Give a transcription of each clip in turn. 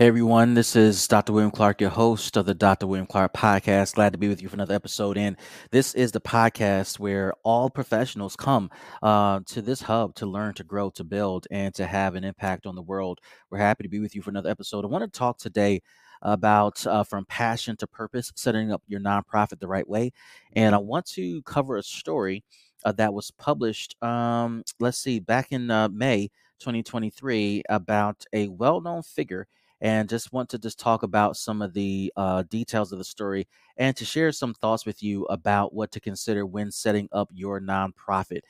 Hey everyone, this is Dr. William Clark, your host of the Dr. William Clark podcast. Glad to be with you for another episode. And this is the podcast where all professionals come uh, to this hub to learn, to grow, to build, and to have an impact on the world. We're happy to be with you for another episode. I want to talk today about uh, from passion to purpose, setting up your nonprofit the right way. And I want to cover a story uh, that was published, um, let's see, back in uh, May 2023 about a well known figure and just want to just talk about some of the uh, details of the story and to share some thoughts with you about what to consider when setting up your nonprofit.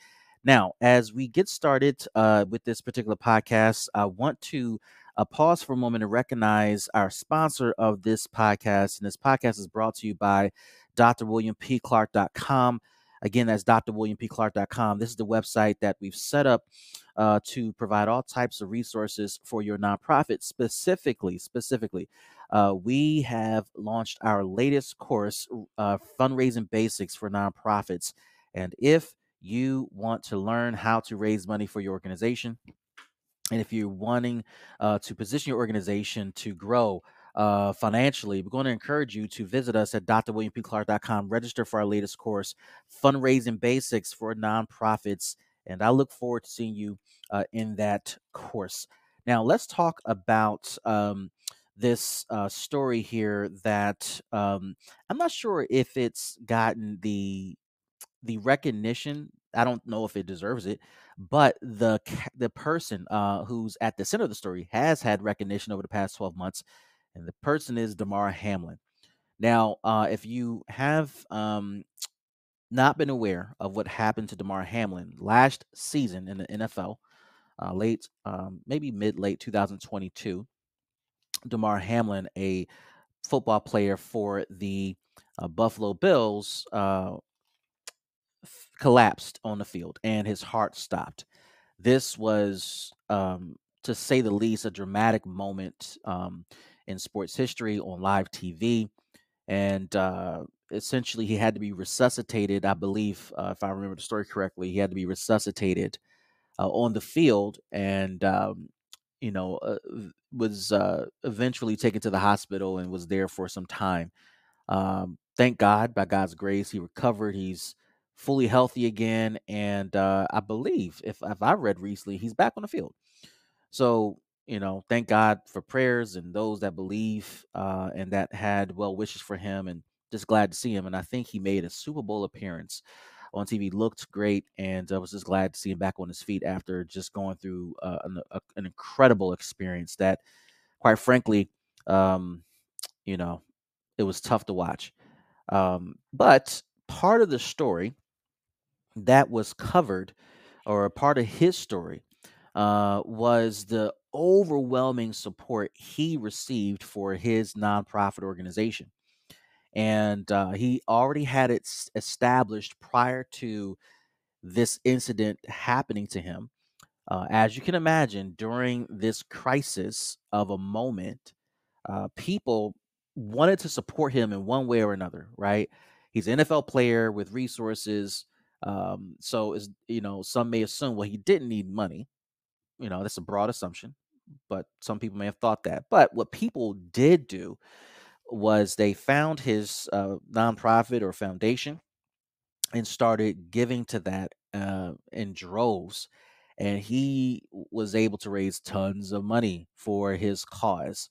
Now, as we get started uh, with this particular podcast, I want to uh, pause for a moment and recognize our sponsor of this podcast. And this podcast is brought to you by drwilliampclark.com. Again, that's drwilliampclark.com. This is the website that we've set up uh, to provide all types of resources for your nonprofit. Specifically, specifically, uh, we have launched our latest course, uh, Fundraising Basics for Nonprofits. And if you want to learn how to raise money for your organization, and if you're wanting uh, to position your organization to grow, uh, financially, we're going to encourage you to visit us at drwilliampclark.com, register for our latest course, Fundraising Basics for Nonprofits. And I look forward to seeing you uh, in that course. Now, let's talk about um, this uh, story here that um, I'm not sure if it's gotten the the recognition. I don't know if it deserves it, but the the person uh, who's at the center of the story has had recognition over the past 12 months and the person is Damar Hamlin. Now, uh, if you have um, not been aware of what happened to Damar Hamlin last season in the NFL, uh, late, um, maybe mid late 2022, Damar Hamlin, a football player for the uh, Buffalo Bills, uh, f- collapsed on the field and his heart stopped. This was, um, to say the least, a dramatic moment. Um, in sports history on live TV. And uh, essentially, he had to be resuscitated. I believe, uh, if I remember the story correctly, he had to be resuscitated uh, on the field and, um, you know, uh, was uh, eventually taken to the hospital and was there for some time. Um, thank God, by God's grace, he recovered. He's fully healthy again. And uh, I believe, if, if I read recently, he's back on the field. So you know, thank God for prayers and those that believe uh, and that had well wishes for him, and just glad to see him. And I think he made a Super Bowl appearance on TV, looked great, and I was just glad to see him back on his feet after just going through uh, an, a, an, incredible experience that, quite frankly, um, you know, it was tough to watch. Um, but part of the story that was covered, or a part of his story, uh, was the overwhelming support he received for his nonprofit organization. And uh, he already had it established prior to this incident happening to him. Uh, as you can imagine, during this crisis of a moment, uh, people wanted to support him in one way or another, right? He's an NFL player with resources. Um, so, is you know, some may assume, well, he didn't need money. You know, that's a broad assumption but some people may have thought that. But what people did do was they found his uh, nonprofit or foundation and started giving to that uh, in droves. And he was able to raise tons of money for his cause.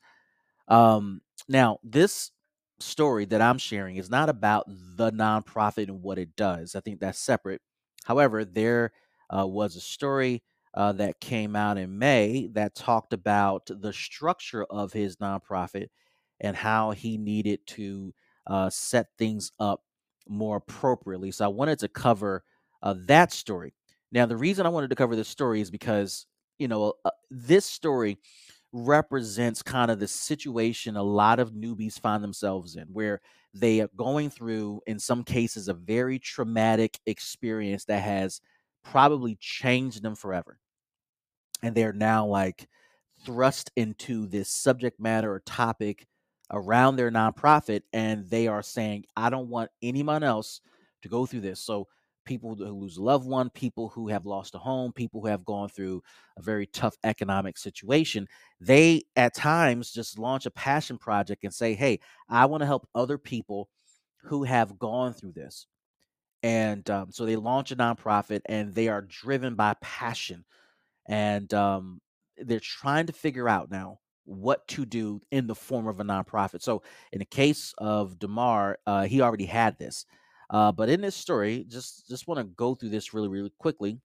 Um, now, this story that I'm sharing is not about the nonprofit and what it does. I think that's separate. However, there uh, was a story uh, that came out in May that talked about the structure of his nonprofit and how he needed to uh, set things up more appropriately. So I wanted to cover uh, that story. Now, the reason I wanted to cover this story is because, you know, uh, this story represents kind of the situation a lot of newbies find themselves in, where they are going through, in some cases, a very traumatic experience that has probably changed them forever. And they're now like thrust into this subject matter or topic around their nonprofit. And they are saying, I don't want anyone else to go through this. So people who lose a loved one, people who have lost a home, people who have gone through a very tough economic situation. They at times just launch a passion project and say, "Hey, I want to help other people who have gone through this." And um, so they launch a nonprofit, and they are driven by passion, and um, they're trying to figure out now what to do in the form of a nonprofit. So in the case of Damar, uh, he already had this. Uh, but in this story, just just want to go through this really, really quickly.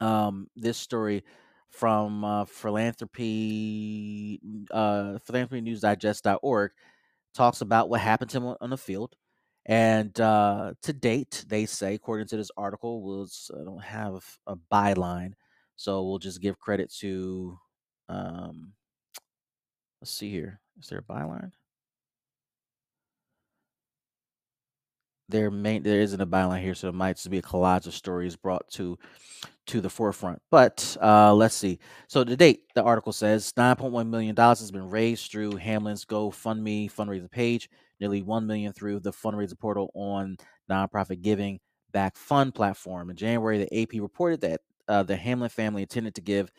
Um, this story from uh, philanthropy, uh, philanthropyNewsDigest.org talks about what happened to him on the field. And uh, to date, they say, according to this article, was I don't have a byline, so we'll just give credit to. Um, let's see here. Is there a byline? there may there isn't a byline here, so it might just be a collage of stories brought to to the forefront. But uh, let's see. So to date, the article says 9.1 million dollars has been raised through Hamlin's GoFundMe fundraiser page, nearly 1 million through the fundraiser portal on nonprofit giving back fund platform. In January, the AP reported that uh, the Hamlin family intended to give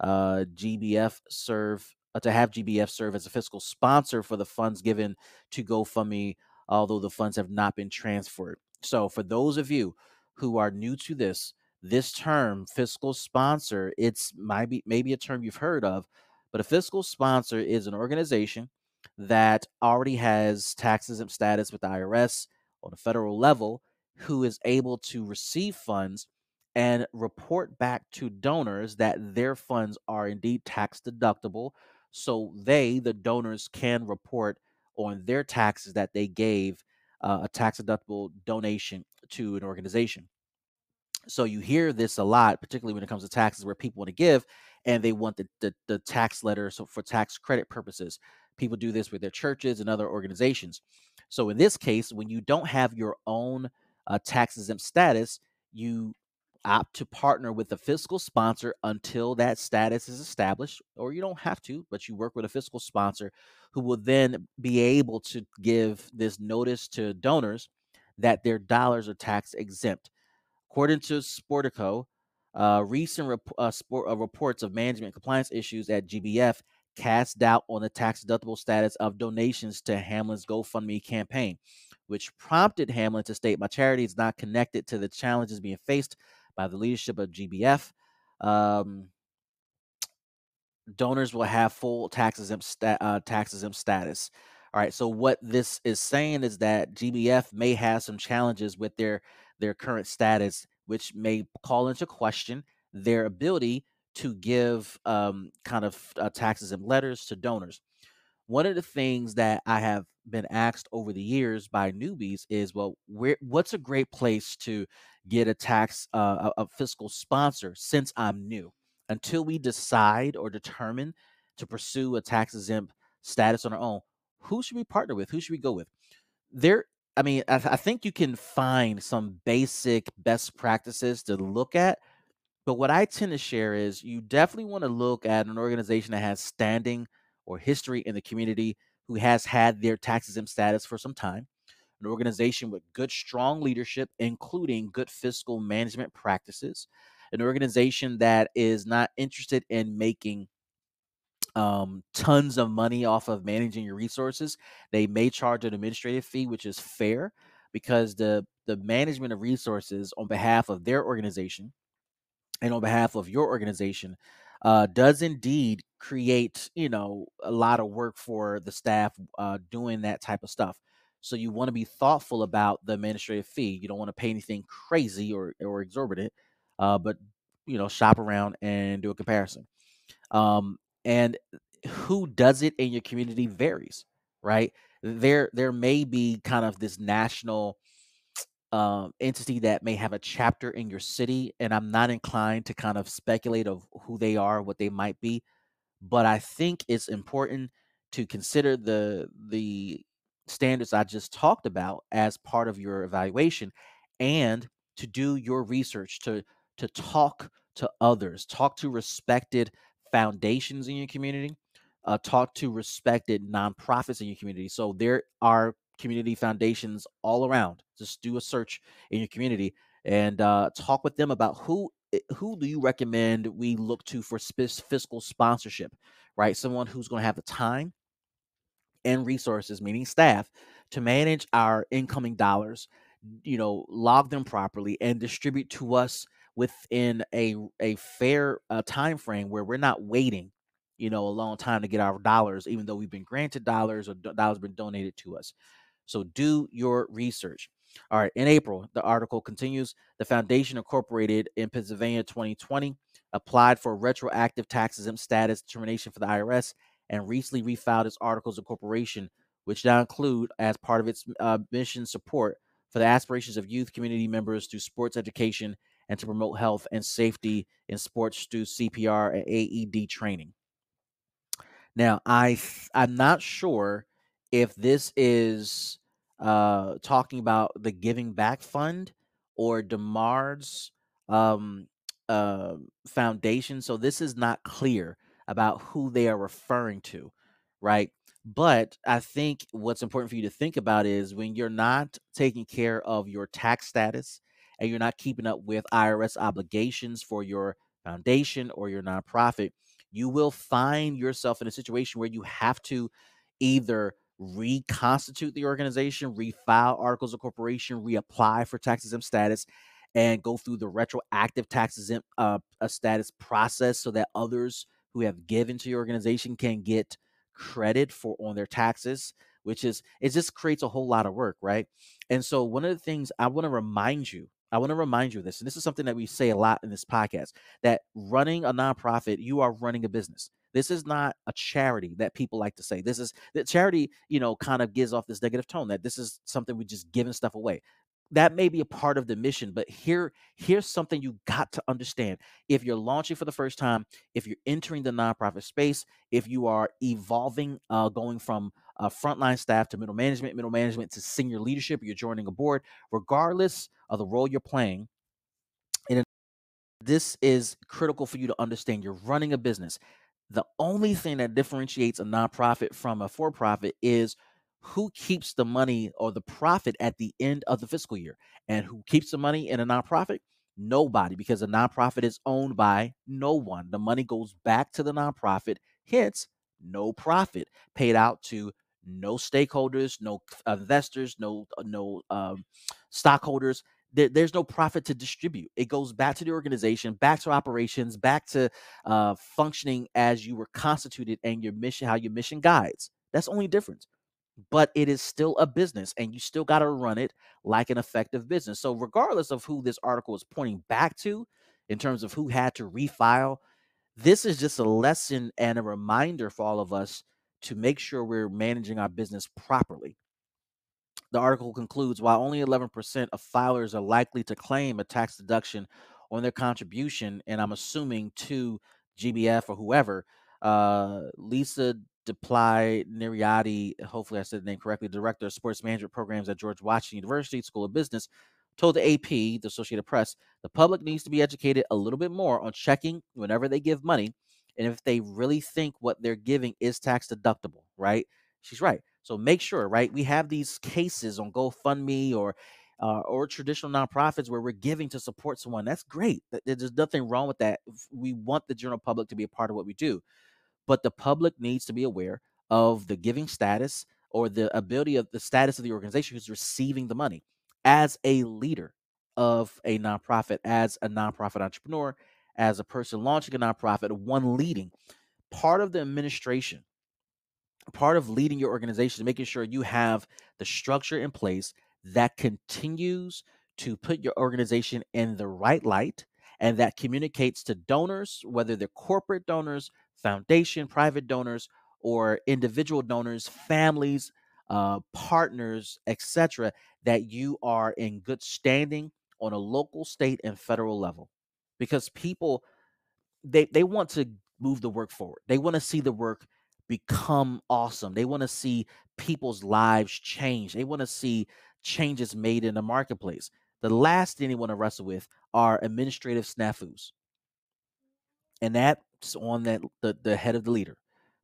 uh, GBF serve uh, to have GBF serve as a fiscal sponsor for the funds given to GoFundMe although the funds have not been transferred. So, for those of you who are new to this, this term, fiscal sponsor, it's might be maybe a term you've heard of, but a fiscal sponsor is an organization that already has tax exempt status with the IRS on a federal level who is able to receive funds and report back to donors that their funds are indeed tax deductible so they the donors can report on their taxes that they gave uh, a tax deductible donation to an organization. So you hear this a lot, particularly when it comes to taxes, where people want to give and they want the, the, the tax letter so for tax credit purposes. People do this with their churches and other organizations. So in this case, when you don't have your own uh, tax exempt status, you opt to partner with a fiscal sponsor until that status is established, or you don't have to, but you work with a fiscal sponsor who will then be able to give this notice to donors that their dollars are tax exempt. According to Sportico, uh, recent rep- uh, sport, uh, reports of management compliance issues at GBF cast doubt on the tax deductible status of donations to Hamlin's GoFundMe campaign, which prompted Hamlin to state, My charity is not connected to the challenges being faced by the leadership of GBF. Um, donors will have full tax exempt sta- uh, tax exempt status. All right. So what this is saying is that GBF may have some challenges with their their current status, which may call into question their ability to give um, kind of uh, tax exempt letters to donors. One of the things that I have been asked over the years by newbies is, well, where what's a great place to get a tax uh, a, a fiscal sponsor since I'm new? until we decide or determine to pursue a tax exempt status on our own, who should we partner with? Who should we go with? There, I mean, I, I think you can find some basic best practices to look at. But what I tend to share is you definitely want to look at an organization that has standing or history in the community, who has had their tax exempt status for some time, an organization with good, strong leadership, including good fiscal management practices, an organization that is not interested in making um, tons of money off of managing your resources. They may charge an administrative fee, which is fair because the the management of resources on behalf of their organization and on behalf of your organization uh, does indeed create you know a lot of work for the staff uh, doing that type of stuff. So you want to be thoughtful about the administrative fee. You don't want to pay anything crazy or or exorbitant uh, but you know, shop around and do a comparison. Um, and who does it in your community varies, right? There, there may be kind of this national um, entity that may have a chapter in your city, and I'm not inclined to kind of speculate of who they are, what they might be, but I think it's important to consider the the standards I just talked about as part of your evaluation, and to do your research to to talk to others, talk to respected foundations in your community, uh, talk to respected nonprofits in your community. So there are community foundations all around. Just do a search in your community. and uh, talk with them about who eh, who do you recommend we look to for fiscal sponsorship, right? Someone who's going to have the time and resources, meaning staff, to manage our incoming dollars, you know, log them properly and distribute to us within a a fair uh, time frame where we're not waiting, you know, a long time to get our dollars, even though we've been granted dollars or dollars been donated to us. So do your research. All right, in April, the article continues. The Foundation Incorporated in Pennsylvania 2020 applied for retroactive tax exempt status determination for the IRS and recently refiled its articles of incorporation, which now include, as part of its uh, mission support for the aspirations of youth community members through sports education and to promote health and safety in sports through CPR and AED training. Now, I I'm not sure if this is uh, talking about the Giving Back Fund or Damar's um, uh, foundation. So this is not clear about who they are referring to, right? But I think what's important for you to think about is when you're not taking care of your tax status and you're not keeping up with IRS obligations for your foundation or your nonprofit, you will find yourself in a situation where you have to either reconstitute the organization, refile articles of corporation, reapply for tax exempt status, and go through the retroactive tax exempt uh, status process so that others who have given to your organization can get credit for on their taxes which is it just creates a whole lot of work right and so one of the things i want to remind you I want to remind you of this, and this is something that we say a lot in this podcast that running a nonprofit, you are running a business. This is not a charity that people like to say. This is that charity, you know, kind of gives off this negative tone that this is something we're just giving stuff away. That may be a part of the mission, but here, here's something you got to understand. If you're launching for the first time, if you're entering the nonprofit space, if you are evolving, uh, going from uh, frontline staff to middle management, middle management to senior leadership, you're joining a board, regardless of the role you're playing. This is critical for you to understand. You're running a business. The only thing that differentiates a nonprofit from a for profit is who keeps the money or the profit at the end of the fiscal year. And who keeps the money in a nonprofit? Nobody, because a nonprofit is owned by no one. The money goes back to the nonprofit, hence, no profit paid out to no stakeholders, no investors, no no um, stockholders. There, there's no profit to distribute. It goes back to the organization, back to operations, back to uh, functioning as you were constituted and your mission, how your mission guides. That's only difference. But it is still a business, and you still got to run it like an effective business. So, regardless of who this article is pointing back to, in terms of who had to refile, this is just a lesson and a reminder for all of us to make sure we're managing our business properly. The article concludes while only 11% of filers are likely to claim a tax deduction on their contribution, and I'm assuming to GBF or whoever, uh, Lisa Delpy Neirotti, hopefully I said the name correctly, director of sports management programs at George Washington University School of Business, told the AP, the Associated Press, the public needs to be educated a little bit more on checking whenever they give money and if they really think what they're giving is tax deductible, right? She's right. So make sure, right? We have these cases on GoFundMe or uh, or traditional nonprofits where we're giving to support someone. That's great. There's nothing wrong with that. We want the general public to be a part of what we do, but the public needs to be aware of the giving status or the ability of the status of the organization who's receiving the money as a leader of a nonprofit, as a nonprofit entrepreneur, as a person launching a nonprofit, one leading. Part of the administration, part of leading your organization, making sure you have the structure in place that continues to put your organization in the right light and that communicates to donors, whether they're corporate donors, foundation, private donors, or individual donors, families, uh, partners, etc., that you are in good standing on a local, state, and federal level because people they they want to move the work forward. They want to see the work become awesome. They want to see people's lives change. They want to see changes made in the marketplace. The last thing they want to wrestle with are administrative snafus. And that's on that the, the head of the leader,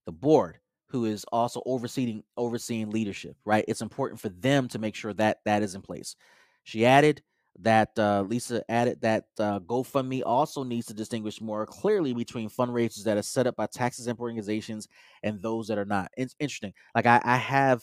the board, who is also overseeing overseeing leadership, right? It's important for them to make sure that that is in place. She added, that uh, Lisa added that uh, GoFundMe also needs to distinguish more clearly between fundraisers that are set up by tax exempt organizations and those that are not. It's interesting. Like I, I have,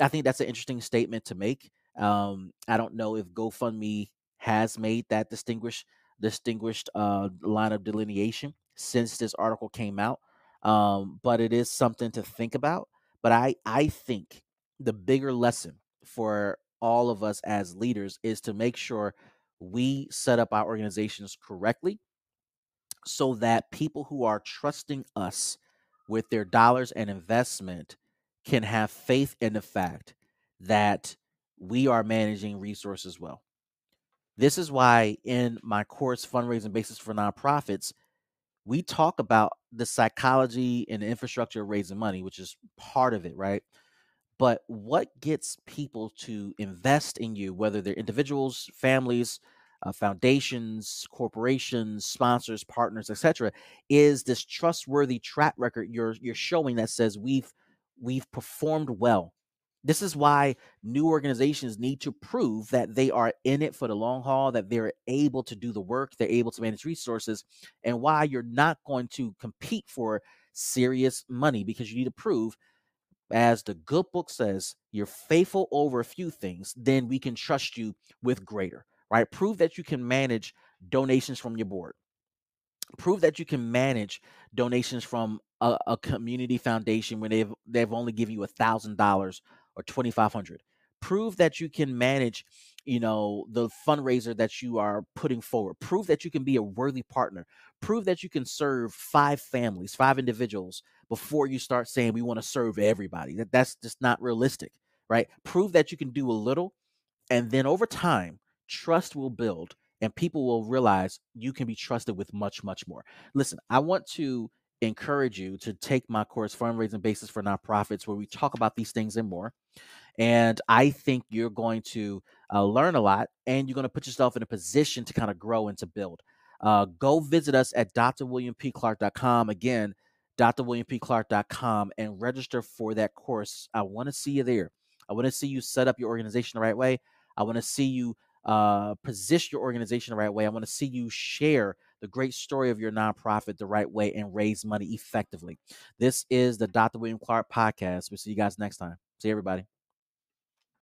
I think that's an interesting statement to make. Um, I don't know if GoFundMe has made that distinguished distinguished uh, line of delineation since this article came out, um, but it is something to think about. But I I think the bigger lesson for all of us as leaders is to make sure we set up our organizations correctly so that people who are trusting us with their dollars and investment can have faith in the fact that we are managing resources well. This is why in my course, Fundraising Basics for Nonprofits, we talk about the psychology and the infrastructure of raising money, which is part of it, right? But what gets people to invest in you, whether they're individuals, families, uh, foundations, corporations, sponsors, partners, etc., is this trustworthy track record you're you're showing that says we've we've performed well. This is why new organizations need to prove that they are in it for the long haul, that they're able to do the work, they're able to manage resources, and why you're not going to compete for serious money because you need to prove as the good book says, you're faithful over a few things, then we can trust you with greater, right? Prove that you can manage donations from your board. Prove that you can manage donations from a, a community foundation when they've they've only given you a thousand dollars or twenty five hundred. Prove that you can manage, you know, the fundraiser that you are putting forward. Prove that you can be a worthy partner. Prove that you can serve five families, five individuals before you start saying we want to serve everybody. That that's just not realistic, right? Prove that you can do a little and then over time trust will build and people will realize you can be trusted with much much more. Listen, I want to encourage you to take my course fundraising basics for nonprofits where we talk about these things and more and i think you're going to uh, learn a lot and you're going to put yourself in a position to kind of grow and to build uh, go visit us at drwilliampclark.com again drwilliampclark.com and register for that course. I want to see you there. I want to see you set up your organization the right way. I want to see you uh, position your organization the right way. I want to see you share the great story of your nonprofit the right way and raise money effectively. This is the Dr. William Clark podcast. We'll see you guys next time. See everybody.